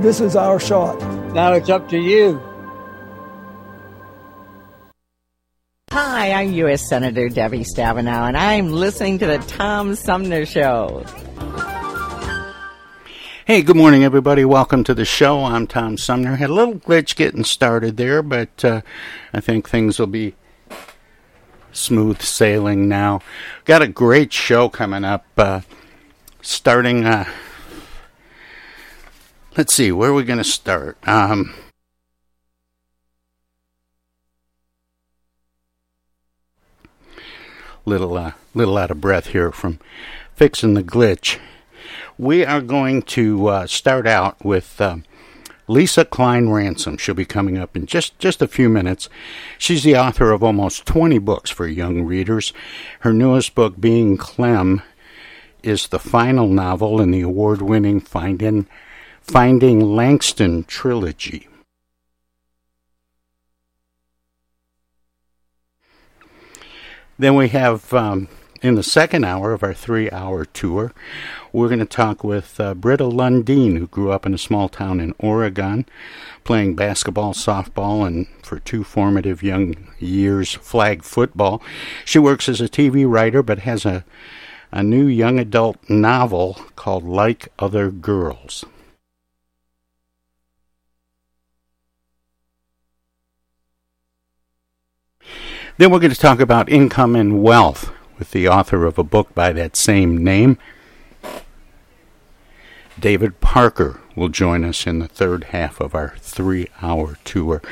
This is our shot. Now it's up to you. Hi, I'm U.S. Senator Debbie Stabenow, and I'm listening to the Tom Sumner Show. Hey, good morning, everybody. Welcome to the show. I'm Tom Sumner. Had a little glitch getting started there, but uh, I think things will be smooth sailing now. Got a great show coming up. Uh, starting, uh, let's see, where are we going to start? Um, little, uh, little out of breath here from fixing the glitch. We are going to uh, start out with uh, Lesa Cline-Ransome. She'll be coming up in just, just a few minutes. She's the author of almost 20 books for young readers. Her newest book, Being Clem, is the final novel in the award winning Finding, Finding Langston trilogy. Then we have um, in the second hour of our three hour tour, we're going to talk with uh, Britta Lundin, who grew up in a small town in Oregon, playing basketball, softball, and for two formative young years, flag football. She works as a TV writer, but has a, a new young adult novel called Like Other Girls. Then we're going to talk about income and wealth with the author of a book by that same name. David Parker will join us in the third half of our three hour tour.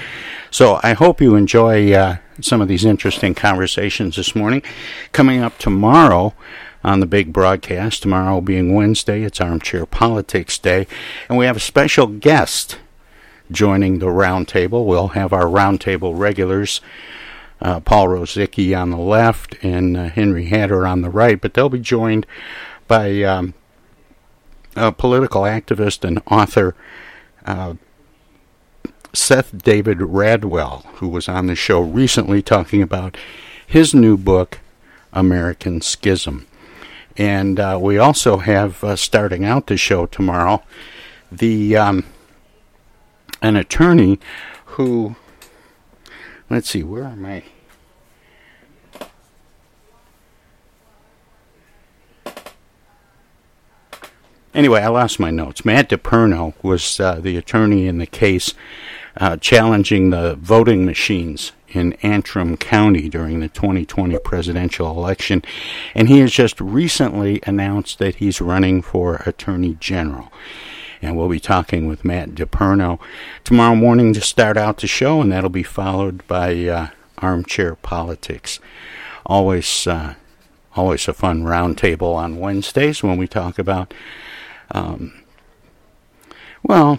So I hope you enjoy uh, some of these interesting conversations this morning. Coming up tomorrow on the big broadcast, tomorrow being Wednesday, it's Armchair Politics Day, and we have a special guest joining the roundtable. We'll have our roundtable regulars uh, Paul Rosicki on the left and uh, Henry Hatter on the right, but they'll be joined by um, a political activist and author uh, Seth David Radwell, who was on the show recently talking about his new book, American Schism. And uh, we also have, uh, starting out the show tomorrow, the um, an attorney who Let's see, where am I? Anyway, I lost my notes. Matt DePerno was uh, the attorney in the case uh, challenging the voting machines in Antrim County during the 2020 presidential election, and he has just recently announced that he's running for Attorney General. And we'll be talking with Matt DePerno tomorrow morning to start out the show, and that'll be followed by uh, Armchair Politics. Always, uh, always a fun roundtable on Wednesdays when we talk about, um, well,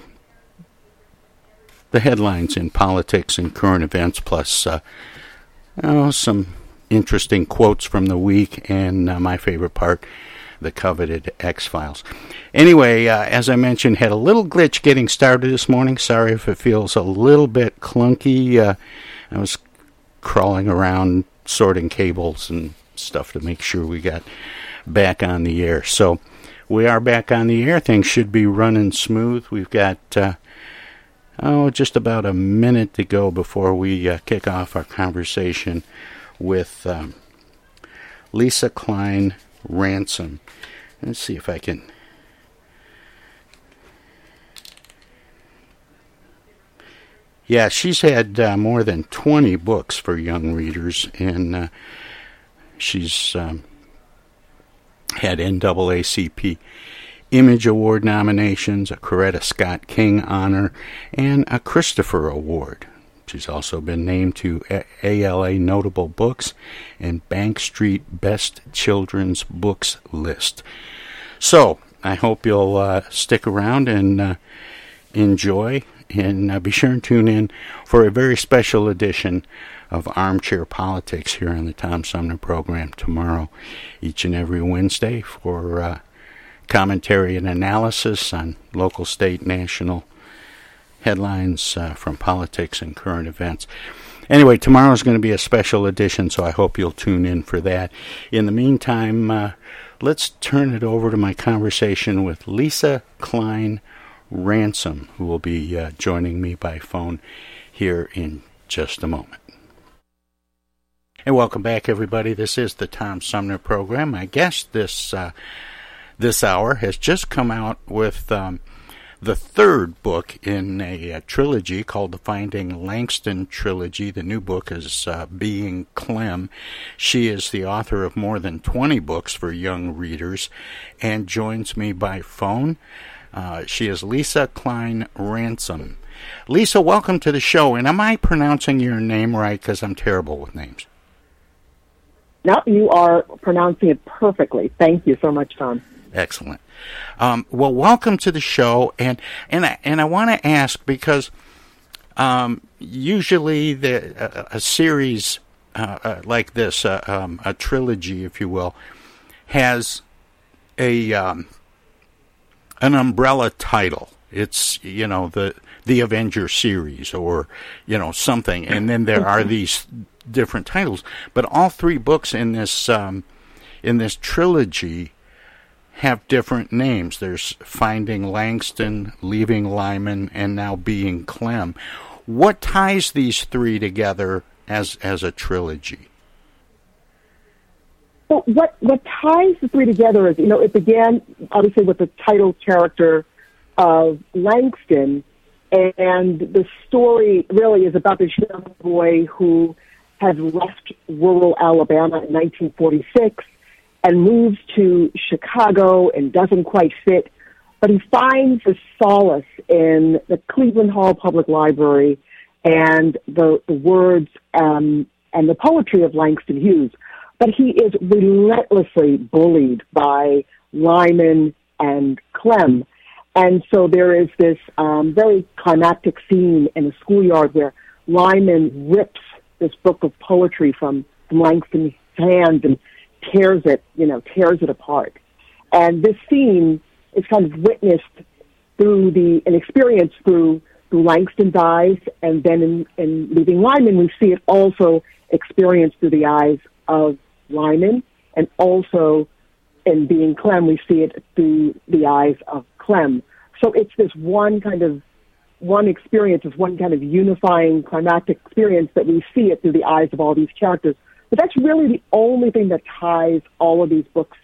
the headlines in politics and current events, plus uh, oh, some interesting quotes from the week, and uh, my favorite part, the coveted X Files. Anyway, uh, as I mentioned, had a little glitch getting started this morning. Sorry if it feels a little bit clunky. Uh, I was crawling around sorting cables and stuff to make sure we got back on the air. So we are back on the air. Things should be running smooth. We've got uh, oh, just about a minute to go before we uh, kick off our conversation with um, Lesa Cline Ransome. Let's see if I can. Yeah, she's had uh, more than 20 books for young readers, and uh, she's um, had NAACP Image Award nominations, a Coretta Scott King honor, and a Christopher Award. She's also been named to ALA Notable Books and Bank Street Best Children's Books list. So, I hope you'll uh, stick around and uh, enjoy, and uh, be sure and tune in for a very special edition of Armchair Politics here on the Tom Sumner program tomorrow, each and every Wednesday for uh, commentary and analysis on local, state, national headlines uh, from politics and current events. Anyway, tomorrow is going to be a special edition, so I hope you'll tune in for that. In the meantime, uh, let's turn it over to my conversation with Lisa Klein Ransom, who will be uh, joining me by phone here in just a moment. And welcome back, everybody. This is the Tom Sumner program. My guest this uh, this hour has just come out with um, the third book in a, a, trilogy called the Finding Langston trilogy. The new book is uh, Being Clem. She is the author of more than 20 books for young readers and joins me by phone. Uh, she is Lisa Klein Ransom. Lesa, welcome to the show. And am I pronouncing your name right? Because I'm terrible with names. No, you are pronouncing it perfectly. Thank you so much, Tom. Excellent. Um, well, welcome to the show, and and I, and I want to ask because um, usually the a, a series uh, uh, like this, uh, um, a trilogy, if you will, has a um, an umbrella title. It's you know the the Avenger series or you know something, and then there are these different titles. But all three books in this um, in this trilogy have different names. There's Finding Langston, Leaving Lyman, and now Being Clem. What ties these three together as as a trilogy? Well, what what ties the three together is, you know, it began obviously with the title character of Langston, and the story really is about this young boy who had left rural Alabama in 1946 and moves to Chicago and doesn't quite fit, but he finds a solace in the Cleveland Hall Public Library and the, the words um, and the poetry of Langston Hughes. But he is relentlessly bullied by Lyman and Clem. And so there is this um, very climactic scene in the schoolyard where Lyman rips this book of poetry from, from Langston's hand and tears it, you know, tears it apart. And this scene is kind of witnessed through the an experience through through Langston's eyes, and then in, in Leaving Lyman, we see it also experienced through the eyes of Lyman, and also in Being Clem, we see it through the eyes of Clem. So it's this one kind of one experience, is one kind of unifying climactic experience that we see it through the eyes of all these characters but that's really the only thing that ties all of these books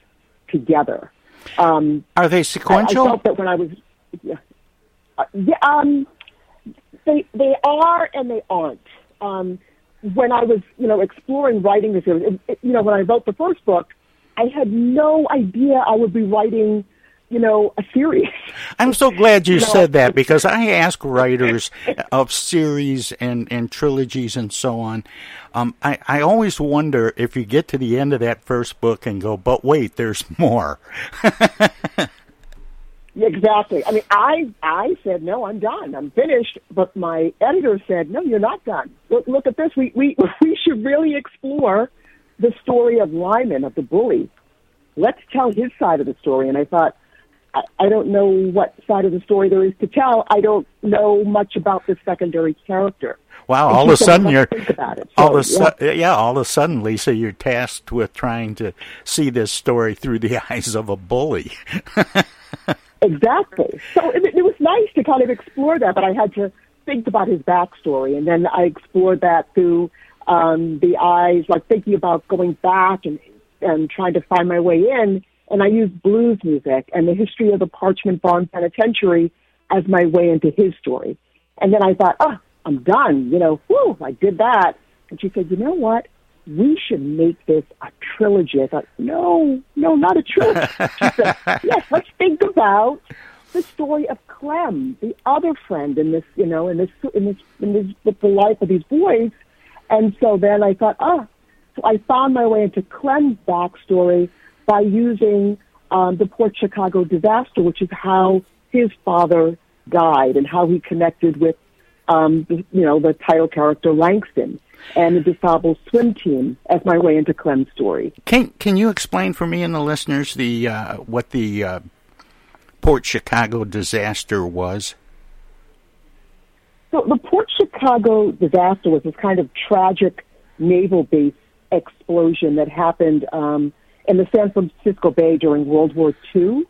together. Um, Are they sequential? I, I felt that when I was, yeah, uh, yeah um, they they are and they aren't. Um, when I was, you know, exploring writing this, it, it, you know, when I wrote the first book, I had no idea I would be writing you know, a series. I'm so glad you, you said know, that because I ask writers of series and, and trilogies and so on. Um, I, I always wonder if you get to the end of that first book and go, but wait, there's more. exactly. I mean, I I said no, I'm done, I'm finished. But my editor said, no, you're not done. Look, look at this. We we we should really explore the story of Lyman of the bully. Let's tell his side of the story. And I thought I, don't know what side of the story there is to tell. I don't know much about the secondary character. Wow! all of a sudden you're so, all of yeah. Su- yeah, all of a sudden, Lesa, you're tasked with trying to see this story through the eyes of a bully. exactly. So it, it was nice to kind of explore that, but I had to think about his backstory, and then I explored that through um, the eyes, like thinking about going back and and trying to find my way in and I used blues music and the history of the Parchman Farm Penitentiary as my way into his story. And then I thought, oh, I'm done. You know, whew, I did that. And she said, you know what? We should make this a trilogy. I thought, no, no, not a trilogy. she said, yes, let's think about the story of Clem, the other friend in this, you know, in this, in this, in this, with the life of these boys. And so then I thought, oh, so I found my way into Clem's backstory by using um, the Port Chicago disaster, which is how his father died and how he connected with, um, the, you know, the title character Langston and the DuSable swim team as my way into Clem's story. Can Can you explain for me and the listeners the uh, what the uh, Port Chicago disaster was? So the Port Chicago disaster was this kind of tragic naval base explosion that happened. Um, in the San Francisco Bay during World War II.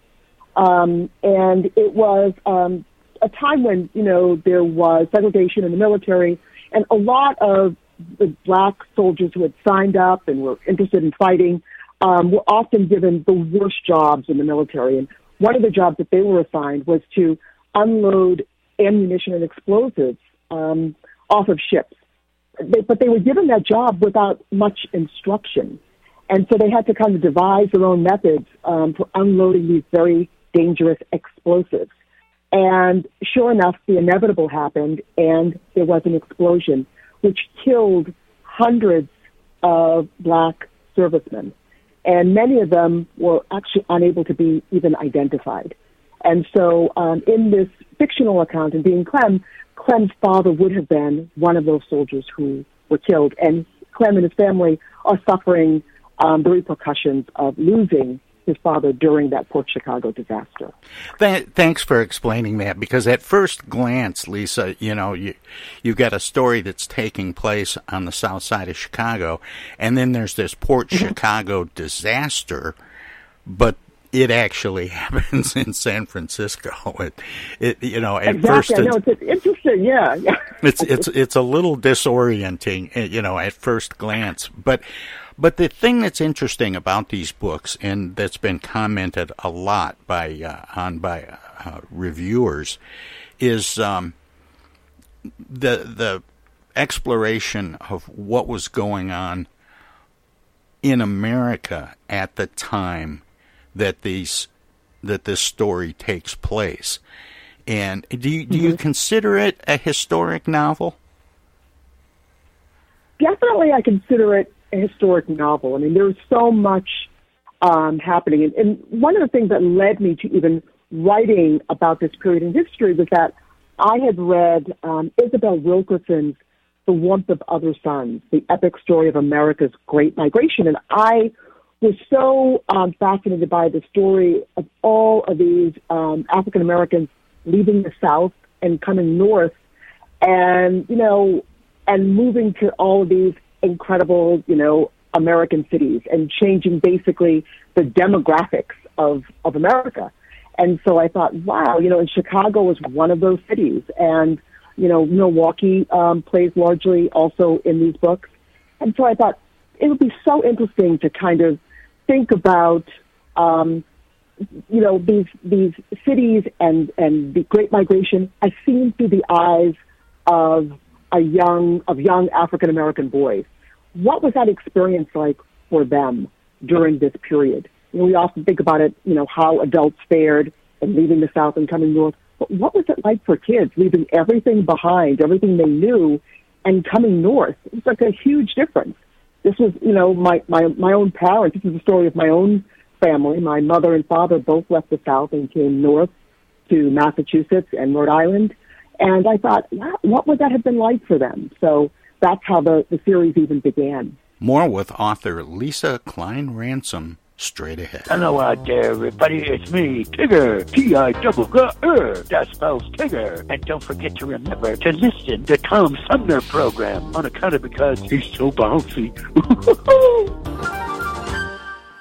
Um, and it was um, a time when, you know, there was segregation in the military, and a lot of the black soldiers who had signed up and were interested in fighting um, were often given the worst jobs in the military. And one of the jobs that they were assigned was to unload ammunition and explosives um, off of ships. They, but they were given that job without much instruction. And so they had to kind of devise their own methods um, for unloading these very dangerous explosives. And sure enough, the inevitable happened, and there was an explosion, which killed hundreds of black servicemen. And many of them were actually unable to be even identified. And so, um, in this fictional account, and being Clem, Clem's father would have been one of those soldiers who were killed. And Clem and his family are suffering um, the repercussions of losing his father during that Port Chicago disaster. Th- thanks for explaining that because at first glance, Lesa, you know, you you've got a story that's taking place on the south side of Chicago, and then there's this Port mm-hmm. Chicago disaster, but it actually happens in San Francisco. It, it you know, at exactly. first, it's, know, it's interesting. Yeah, yeah. it's it's it's a little disorienting, eh, you know, at first glance, but but the thing that's interesting about these books, and that's been commented a lot by uh, on by uh, reviewers, is um, the the exploration of what was going on in America at the time that these that this story takes place. And do you, do mm-hmm. you consider it a historic novel? Definitely, I consider it historic novel. I mean, there's so much um, happening. And, and one of the things that led me to even writing about this period in history was that I had read um, Isabel Wilkerson's The Warmth of Other Suns, the epic story of America's Great Migration. And I was so um, fascinated by the story of all of these um, African Americans leaving the South and coming north and, you know, and moving to all of these incredible, you know, American cities and changing basically the demographics of, of America. And so I thought, wow, you know, and Chicago was one of those cities. And, you know, Milwaukee um, plays largely also in these books. And so I thought it would be so interesting to kind of think about um, you know, these these cities and and the Great Migration as seen through the eyes of a young of young African American boys. What was that experience like for them during this period? You know, we often think about it, you know, how adults fared and leaving the South and coming north. But what was it like for kids leaving everything behind, everything they knew, and coming north? It was like a huge difference. This was, you know, my my my own parents. This is the story of my own family. My mother and father both left the South and came north to Massachusetts and Rhode Island. And I thought, wow, what would that have been like for them? So that's how the, the series even began. More with author Lisa Klein Ransom straight ahead. Hello out there, everybody. It's me, Tigger. T-I double G R. That spells Tigger. And don't forget to remember to listen to Tom Sumner program on account of because he's so bouncy.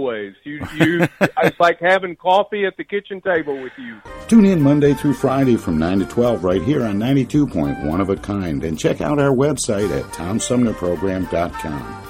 always. You, you, it's like having coffee at the kitchen table with you. Tune in Monday through Friday from 9 to 12 right here on 92.1 of a kind and check out our website at tomsumnerprogram.com.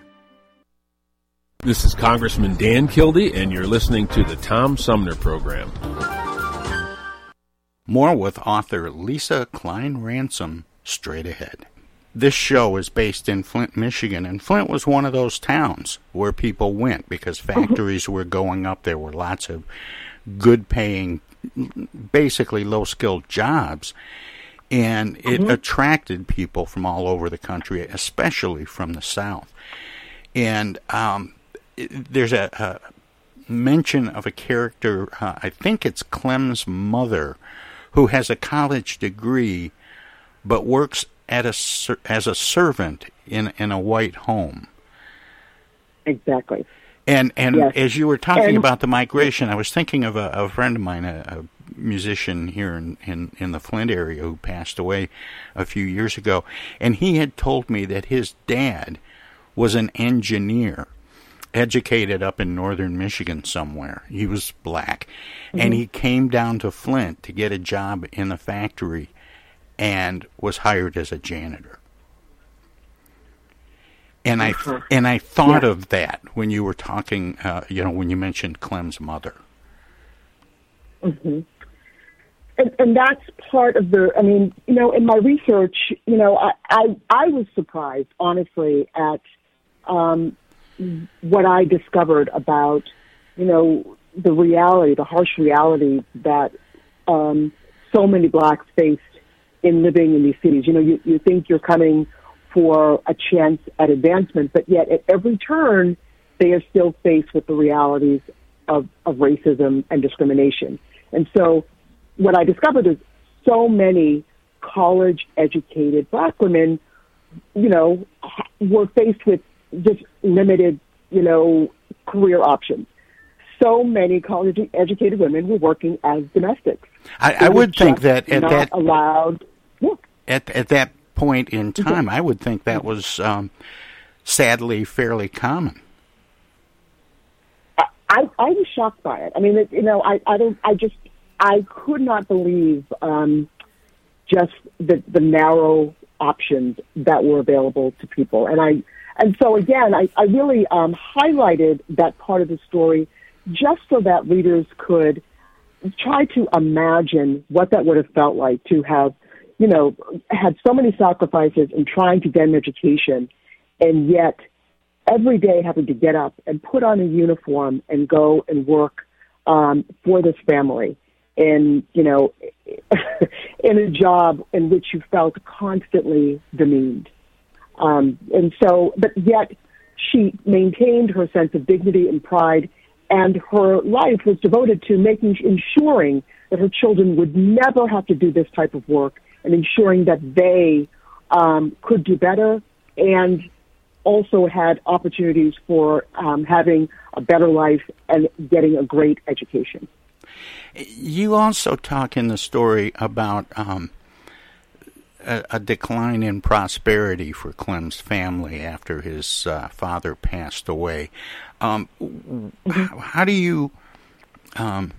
This is Congressman Dan Kildee, and you're listening to the Tom Sumner Program. More with author Lesa Cline-Ransome straight ahead. This show is based in Flint, Michigan, and Flint was one of those towns where people went because factories were going up. There were lots of good paying, basically low skilled jobs. And it Mhm. attracted people from all over the country, especially from the South. And um, there's a, a mention of a character, uh, I think it's Clem's mother, who has a college degree but works at a as a servant in in a white home. Exactly. And and Yes. as you were talking And- about the migration, I was thinking of a, a friend of mine, a, a musician here in, in, in the Flint area who passed away a few years ago, and he had told me that his dad was an engineer, educated up in northern Michigan somewhere. He was black, and Mhm. he came down to Flint to get a job in the factory, and was hired as a janitor. And I Uh-huh. and I thought Yeah. of that when you were talking, uh, you know, when you mentioned Clem's mother. Mm-hmm. And, and that's part of the. I mean, you know, in my research, you know, I I, I was surprised, honestly, at um, what I discovered about, you know, the reality, the harsh reality that um, so many blacks faced in living in these cities. You know, you, you think you're coming for a chance at advancement, but yet at every turn, they are still faced with the realities of, of racism and discrimination. And so what I discovered is so many college educated black women, you know, were faced with just limited, you know, career options. So many college educated women were working as domestics. I, I would think that at that allowed. at at that point in time, I would think that was um, sadly fairly common. I, I was shocked by it. I mean, it, you know, I, I don't, I just, I could not believe um, just the, the narrow options that were available to people. And I, and so again, I, I really um, highlighted that part of the story just so that readers could try to imagine what that would have felt like to have, you know, had so many sacrifices in trying to get an education and yet every day having to get up and put on a uniform and go and work um, for this family in you know in a job in which you felt constantly demeaned um, and so but yet she maintained her sense of dignity and pride and her life was devoted to making ensuring that her children would never have to do this type of work and ensuring that they um, could do better and also had opportunities for um, having a better life and getting a great education. You also talk in the story about um, a, a decline in prosperity for Clem's family after his uh, father passed away. Um, w- how, how do you um,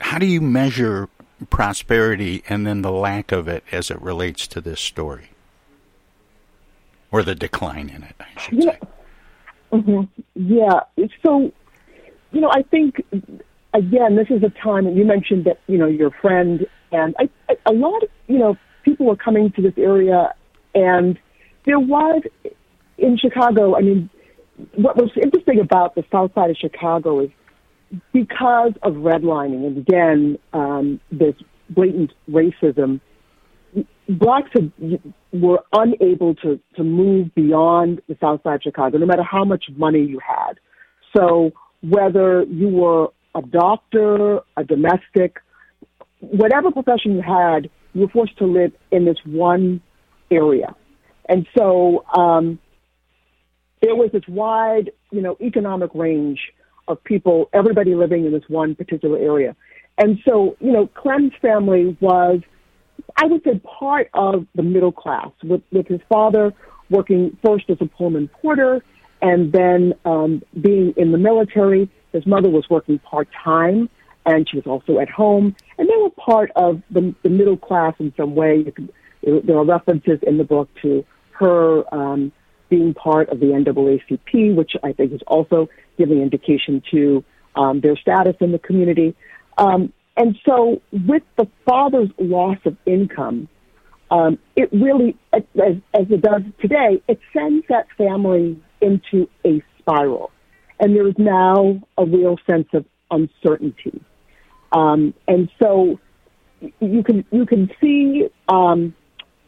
how do you measure prosperity and then the lack of it as it relates to this story, or the decline in it? I should Yeah. hmm Yeah. So, you know, I think again, this is a time and you mentioned that you know your friend and I, I, a lot of you know people were coming to this area, and there was in Chicago. I mean, what was interesting about the South Side of Chicago is because of redlining and again um, this blatant racism. Blacks had, were unable to, to move beyond the South Side of Chicago, no matter how much money you had. So whether you were a doctor, a domestic, whatever profession you had, you were forced to live in this one area. And so um, there was this wide, you know, economic range of people, everybody living in this one particular area. And so, you know, Clem's family was, I would say, part of the middle class, with, with his father working first as a Pullman porter and then um, being in the military. His mother was working part time and she was also at home. And they were part of the, the middle class in some way. You could, there are references in the book to her um, being part of the NAACP, which I think is also giving indication to um, their status in the community. Um, and so, with the father's loss of income, um, it really, as, as it does today, it sends that family into a spiral. And there is now a real sense of uncertainty. Um, and so you can you can see um,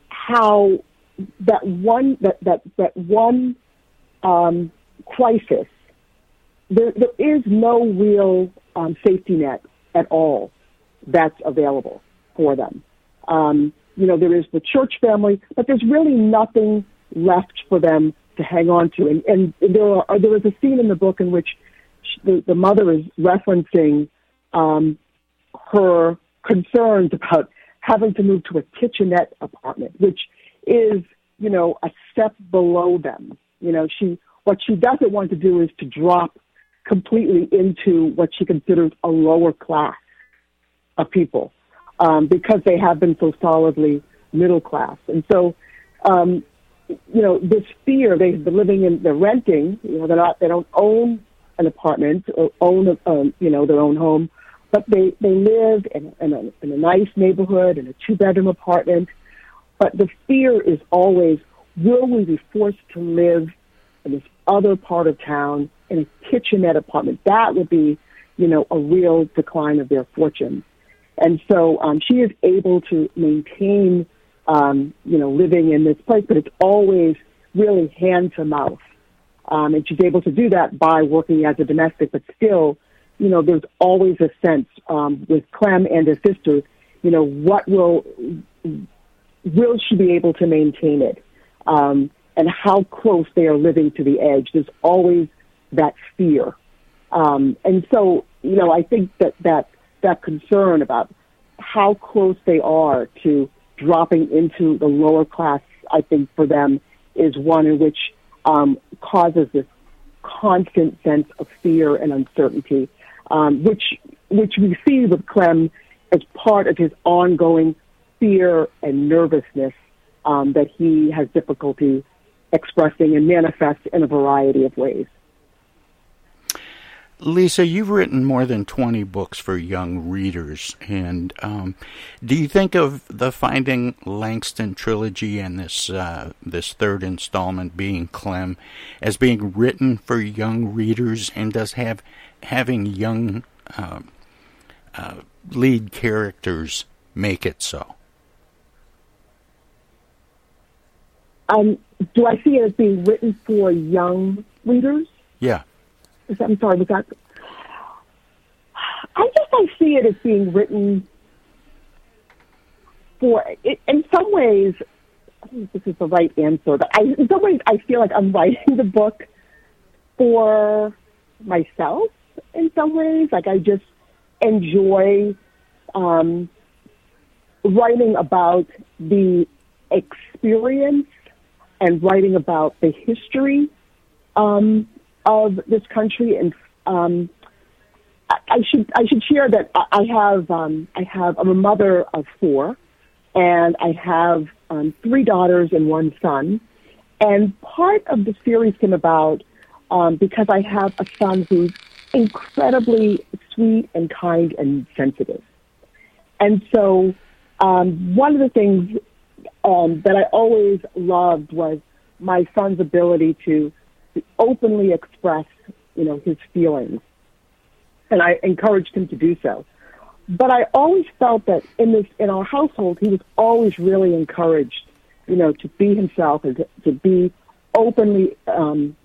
how that one that that that one um, crisis there there is no real um, safety net at all that's available for them. Um, you know, there is the church family, but there's really nothing left for them to hang on to. And, and there are there is a scene in the book in which the, the mother is referencing um, her concerns about having to move to a kitchenette apartment, which is, you know, a step below them. You know, she what she doesn't want to do is to drop completely into what she considers a lower class of people um, because they have been so solidly middle class. And so, um, you know, this fear they've been living in, they're renting. You know, they're not, they don't own an apartment or own, a, um, you know, their own home, but they they live in, in, a, in a nice neighborhood in a two bedroom apartment. But the fear is always, will we be forced to live in this other part of town in a kitchenette apartment? That would be, you know, a real decline of their fortunes. And so um, she is able to maintain, um, you know, living in this place, but it's always really hand to mouth. Um, and she's able to do that by working as a domestic, but still, you know, there's always a sense um, with Clem and his sisters, you know, what will will she be able to maintain it, um, and how close they are living to the edge. There's always that fear, um, and so you know, I think that that that concern about how close they are to dropping into the lower class, I think for them is one in which um, causes this constant sense of fear and uncertainty, um, which which we see with Clem as part of his ongoing fear and nervousness um, that he has difficulty expressing and manifests in a variety of ways. Lesa, you've written more than 20 books for young readers. And um, do you think of the Finding Langston trilogy and this, uh, this third installment being Clem as being written for young readers? And does have having young uh, uh, lead characters make it so? Um, do I see it as being written for young readers? Yeah. I'm sorry, was that? I guess I see it as being written for. It, in some ways, this is the right answer. But I, in some ways, I feel like I'm writing the book for myself. In some ways, like I just enjoy um, writing about the experience and writing about the history um, of this country. And um, I, I should I should share that I have um, I have I'm a mother of four, and I have um, three daughters and one son. And part of the series came about um, because I have a son who's incredibly sweet and kind and sensitive. And so um, one of the things um, that I always loved was my son's ability to openly express, you know, his feelings. And I encouraged him to do so. But I always felt that in this, in our household, he was always really encouraged, you know, to be himself and to, to be openly um,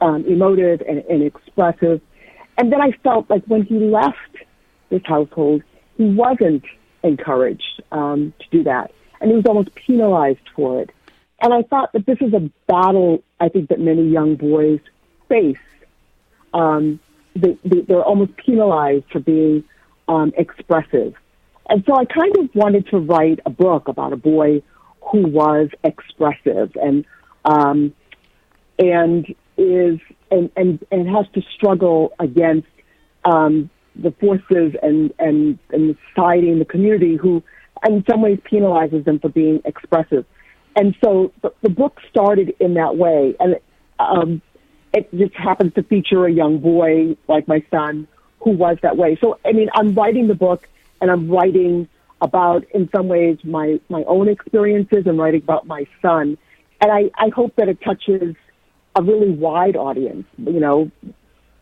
um, emotive and, and expressive. And then I felt like when he left this household, he wasn't encouraged um, to do that, and he was almost penalized for it. And I thought that this is a battle I think that many young boys face. Um, they, they, they're almost penalized for being um, expressive. And so I kind of wanted to write a book about a boy who was expressive and um, and is and, and and has to struggle against um, the forces and and and the society and the community who in some ways penalizes them for being expressive. and so the, the book started in that way, and um, it just happens to feature a young boy like my son who was that way. So I mean, I'm writing the book, and I'm writing about, in some ways, my my own experiences, and writing about my son, and I I hope that it touches a really wide audience. You know,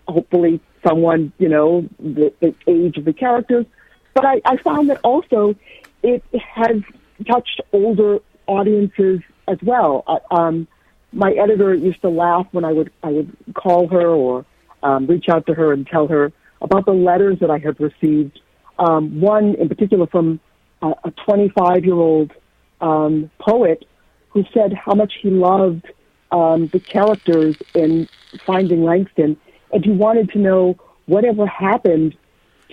hopefully someone you know the, the age of the characters, but I, I found that also it has touched older audiences as well. Uh, um, my editor used to laugh when I would I would call her or um, reach out to her and tell her about the letters that I had received. Um, one in particular from a, a 25 year old um, poet who said how much he loved um, the characters in Finding Langston, and he wanted to know whatever happened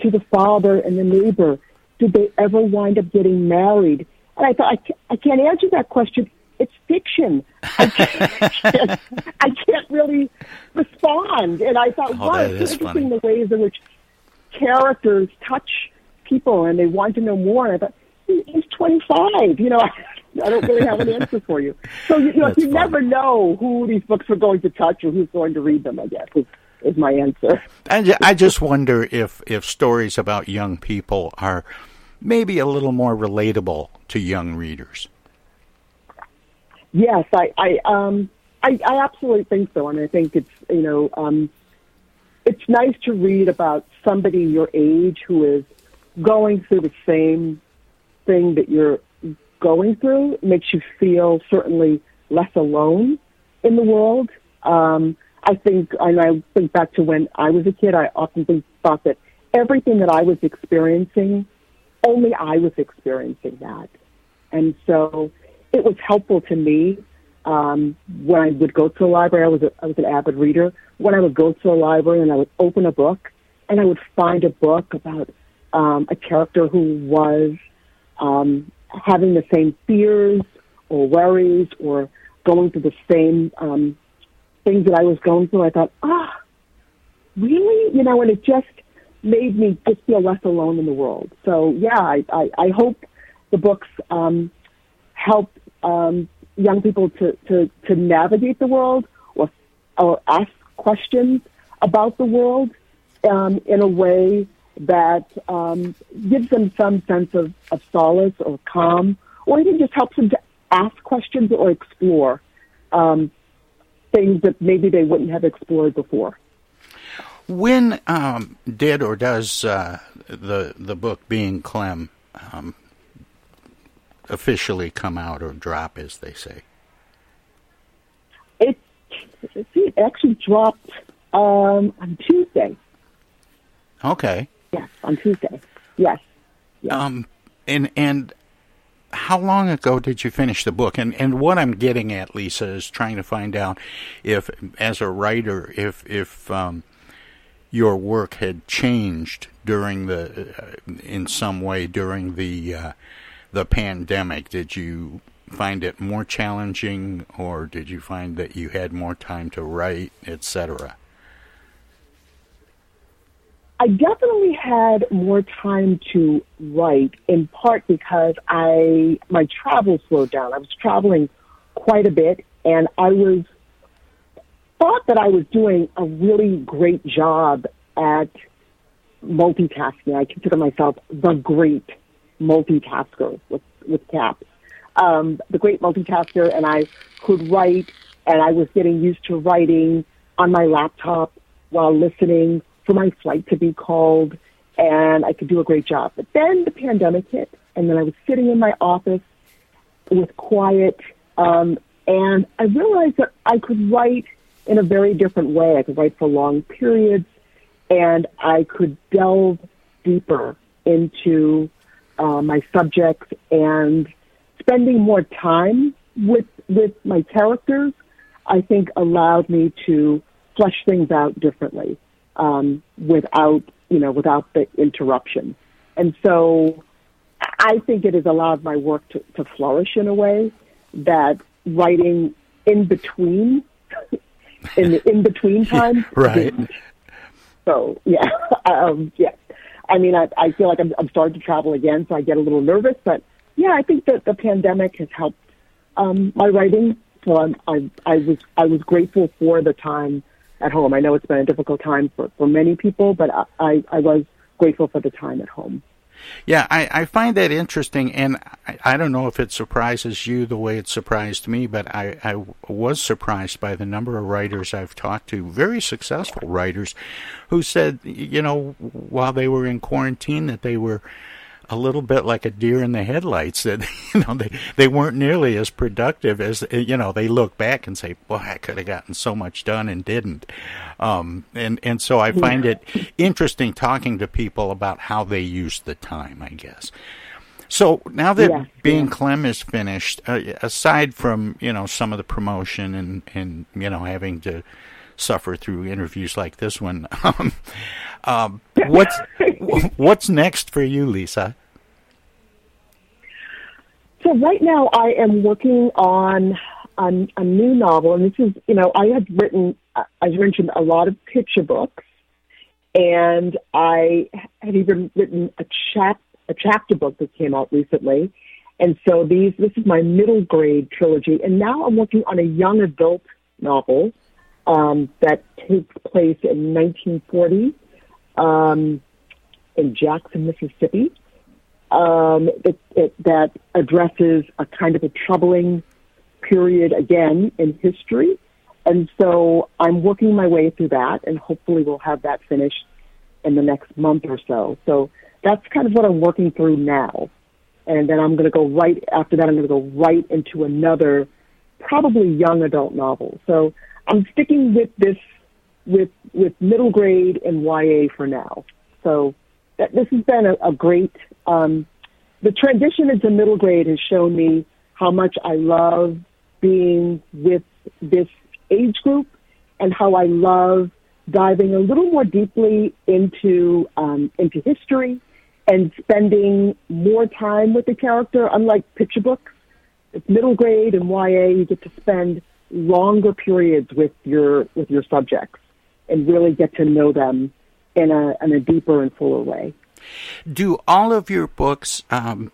to the father and the neighbor. Did they ever wind up getting married? And I thought, I can't, I can't answer that question. It's fiction. I can't, I can't really respond. And I thought, Oh, wow, it's interesting funny. the ways in which characters touch people and they want to know more. And I thought, he's 25. You know, I, don't really have an answer for you. So, you, you know, you never know who these books are going to touch or who's going to read them, I guess, is, is my answer. And I just wonder if, if stories about young people are maybe a little more relatable to young readers. Yes, I, I, um, I, I absolutely think so, and I think it's you know, um, it's nice to read about somebody your age who is going through the same thing that you're going through. Makes you feel certainly less alone in the world. Um, I think, and I think back to when I was a kid. I often think, thought that everything that I was experiencing, only I was experiencing that. And so it was helpful to me um, when I would go to a library. I was a, I was an avid reader. When I would go to a library and I would open a book and I would find a book about um, a character who was um, having the same fears or worries or going through the same um, things that I was going through. I thought, ah, really? You know, and it just made me just feel less alone in the world. So yeah, I, I, I hope the books um, help um, young people to, to, to navigate the world or, or ask questions about the world um, in a way that um, gives them some sense of, of solace or calm, or even just helps them to ask questions or explore um, things that maybe they wouldn't have explored before. When um, did or does uh, the the book being Clem um, officially come out or drop, as they say? It, it actually dropped um, on Tuesday. Okay. Yes, on Tuesday. Yes. Um, and and how long ago did you finish the book? And and what I'm getting at, Lesa, is trying to find out if, as a writer, if if um, your work had changed during the, uh, in some way during the uh, the pandemic. Did you find it more challenging, or did you find that you had more time to write, etc.? I definitely had more time to write, in part because I my travel slowed down. I was traveling quite a bit, and I was thought that I was doing a really great job at multitasking. I consider myself the great multitasker with with caps, um, the great multitasker, and I could write, and I was getting used to writing on my laptop while listening for my flight to be called, and I could do a great job. But then the pandemic hit, and then I was sitting in my office with quiet, um, and I realized that I could write in a very different way. I could write for long periods, and I could delve deeper into uh, my subjects and spending more time with with my characters. I think allowed me to flesh things out differently um, without you know without the interruption, and so I think it has allowed my work to, to flourish in a way that writing in between in the in between time Right. so yeah, um, yeah. I mean, I, I feel like I'm, I'm starting to travel again, so I get a little nervous. But yeah, I think that the pandemic has helped um, my writing. So I'm, I, I was I was grateful for the time at home. I know it's been a difficult time for, for many people, but I, I, I was grateful for the time at home. Yeah, I, I find that interesting, and I, I don't know if it surprises you the way it surprised me, but I, I was surprised by the number of writers I've talked to, very successful writers, who said, you know, while they were in quarantine, that they were a little bit like a deer in the headlights that you know they they weren't nearly as productive as you know they look back and say boy I could have gotten so much done and didn't um, and and so I find it interesting talking to people about how they use the time I guess so now that yeah, being yeah. Clem is finished uh, aside from you know some of the promotion and and you know having to suffer through interviews like this one. Um, um, what's what's next for you, Lesa? So right now, I am working on a, a new novel, and this is you know I had written, as mentioned, a lot of picture books, and I had even written a chap a chapter book that came out recently. And so these this is my middle grade trilogy, and now I'm working on a young adult novel um, that takes place in 1940 um, in Jackson, Mississippi. Um, it, it, that addresses a kind of a troubling period again in history. And so I'm working my way through that, and hopefully we'll have that finished in the next month or so. So that's kind of what I'm working through now. And then I'm going to go right after that, I'm going to go right into another, probably young adult novel. So I'm sticking with this with with middle grade and YA for now. So that, this has been a, a great. Um, the transition into middle grade has shown me how much I love being with this age group and how I love diving a little more deeply into um, into history and spending more time with the character. Unlike picture books, it's middle grade and YA. You get to spend longer periods with your with your subjects and really get to know them in a in a deeper and fuller way. Do all of your books um,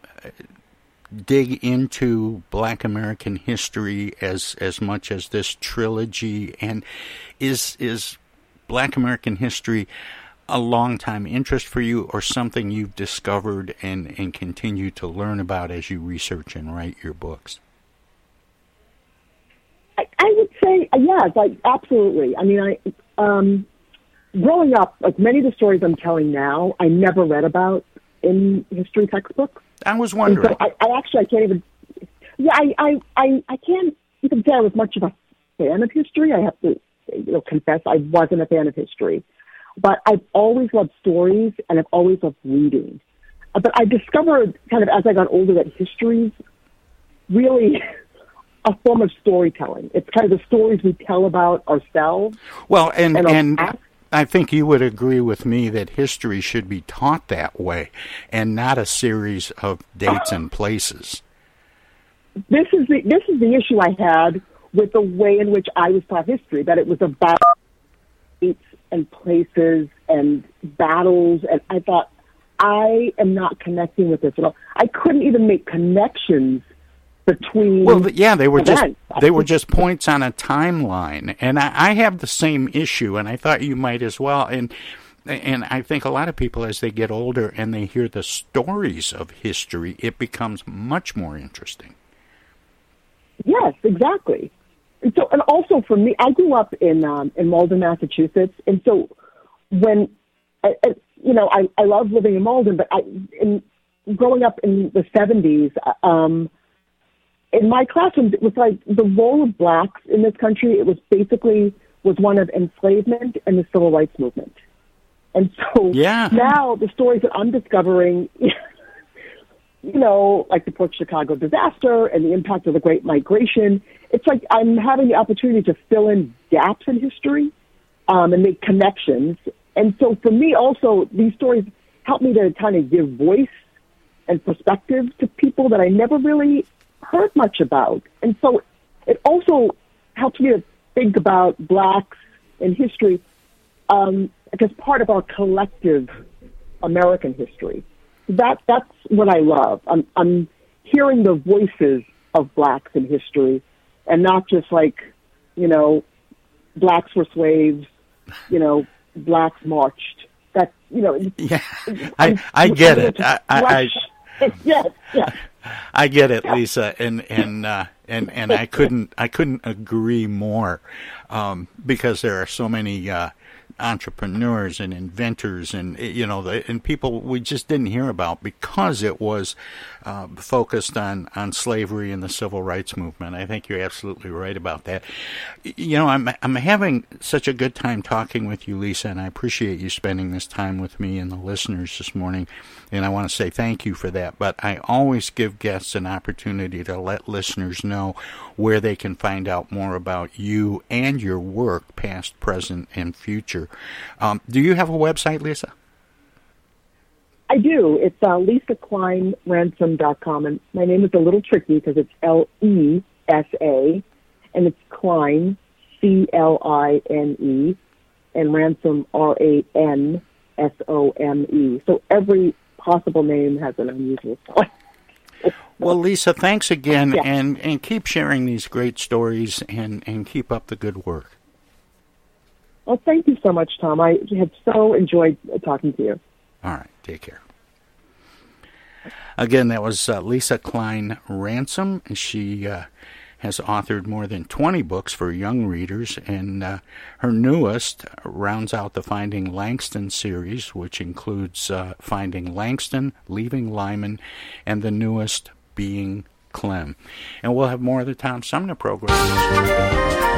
dig into Black American history as as much as this trilogy? And is is Black American history a long time interest for you, or something you've discovered and and continue to learn about as you research and write your books? I, I would say yes, like absolutely. I mean, I um, growing up, like many of the stories I'm telling now, I never read about in history textbooks. I was wondering. So I, I actually I can't even. Yeah, I, I I I can't even say I was much of a fan of history. I have to you know confess I wasn't a fan of history, but I've always loved stories and I've always loved reading. But I discovered kind of as I got older that history's really a form of storytelling. It's kind of the stories we tell about ourselves. Well, and and, and I think you would agree with me that history should be taught that way, and not a series of dates and places. This is the this is the issue I had with the way in which I was taught history. That it was about dates and places and battles, and I thought I am not connecting with this at all. I couldn't even make connections between well yeah they were events. just they were just points on a timeline. And I, I have the same issue and i thought you might as well. And and i think a lot of people as they get older and they hear the stories of history it becomes much more interesting. Yes exactly. And so and also for me i grew up in um in malden massachusetts. And so when I, I, you know i i love living in malden but i in growing up in the 70s um in my classroom, it was like the role of blacks in this country. It was basically was one of enslavement and the civil rights movement. And so yeah. now the stories that I'm discovering, you know, like the Port Chicago disaster and the impact of the Great Migration, it's like I'm having the opportunity to fill in gaps in history um, and make connections. And so for me, also, these stories help me to kind of give voice and perspective to people that I never really heard much about. And so it also helps me to think about blacks in history um, as part of our collective American history. That that's what I love. I'm, I'm hearing the voices of blacks in history, and not just like, you know, blacks were slaves, you know, blacks marched. That you know. Yeah, I I get it. I, I, I yes, yes. I get it, Lesa, and and uh, and and I couldn't I couldn't agree more, um, because there are so many uh, entrepreneurs and inventors and you know the, and people we just didn't hear about because it was uh, focused on on slavery and the civil rights movement. I think you're absolutely right about that. You know, I'm I'm having such a good time talking with you, Lesa, and I appreciate you spending this time with me and the listeners this morning. And I want to say thank you for that. But I always give guests an opportunity to let listeners know where they can find out more about you and your work, past, present, and future. Um, do you have a website, Lesa? I do. It's uh, lesaclineransome.com. And my name is a little tricky because it's L E S A, and it's Cline, C L I N E, and Ransome, R A N S O M E. So every possible name has an unusual spelling. Well, Lesa, thanks again, Yeah. and, and keep sharing these great stories and, and keep up the good work. Well, thank you so much, Tom. I have so enjoyed talking to you. All right, take care. Again, that was uh, Lesa Cline Ransome. And she uh, has authored more than 20 books for young readers, and uh, her newest rounds out the Finding Langston series, which includes uh, Finding Langston, Leaving Lyman, and the newest Being Clem. And we'll have more of the Tom Sumner program.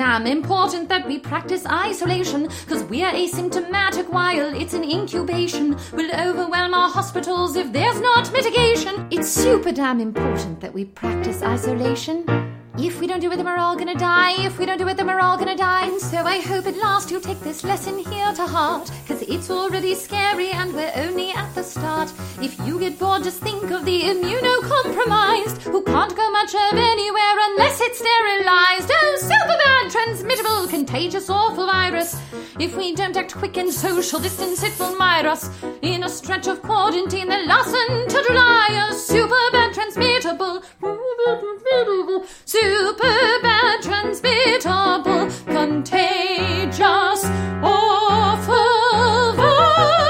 damn important that we practice isolation, cause we're asymptomatic while it's in incubation. We'll overwhelm our hospitals if there's not mitigation. It's super damn important that we practice isolation. If we don't do it, then we're all gonna die. If we don't do it, then we're all gonna die. And so I hope at last you'll take this lesson here to heart. Cause it's already scary and we're only at the start. If you get bored, just think of the immunocompromised who can't go much of anywhere unless it's sterilized. Contagious, awful virus. If we don't act quick and social distance, it will mire us in a stretch of quarantine that lasts until July. A super bad, transmittable, super bad, transmittable, contagious, awful virus.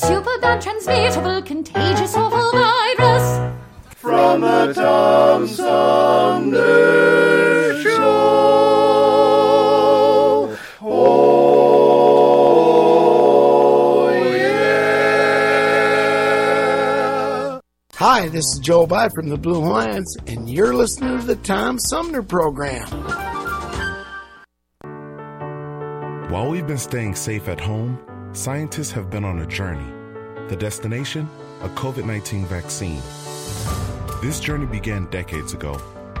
Super bad, transmittable, contagious, awful virus. From the Tom yeah. Hi, this is Joe By from the Blue Lions, and you're listening to the Tom Sumner Program. While we've been staying safe at home, scientists have been on a journey. The destination? A COVID 19 vaccine. This journey began decades ago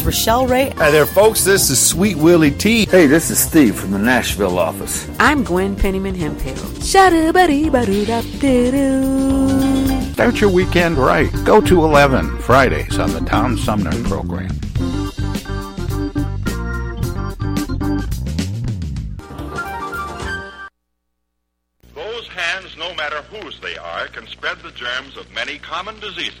Rochelle Ray. Hi there, folks. This is Sweet Willie T. Hey, this is Steve from the Nashville office. I'm Gwen Pennyman Hemphill. Start your weekend right. Go to 11 Fridays on the Tom Sumner program. Those hands, no matter whose they are, can spread the germs of many common diseases.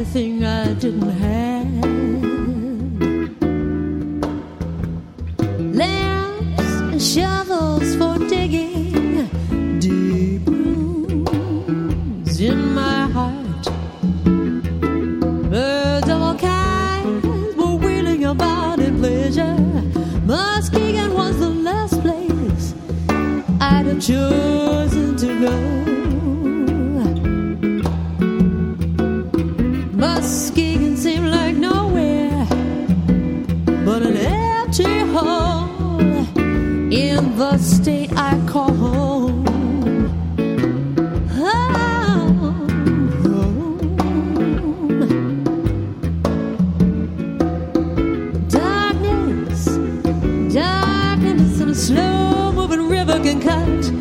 everything I didn't have. Lamps and shovels for digging deep rooms in my heart. Birds of all kinds were wheeling about in pleasure. Muskegon was the last place I'd have chosen to go. cut.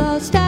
lost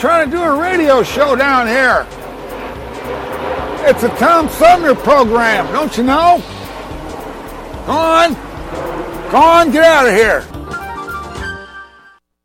trying to do a radio show down here. It's a Tom Sumner program, don't you know? Go on. Go on, get out of here.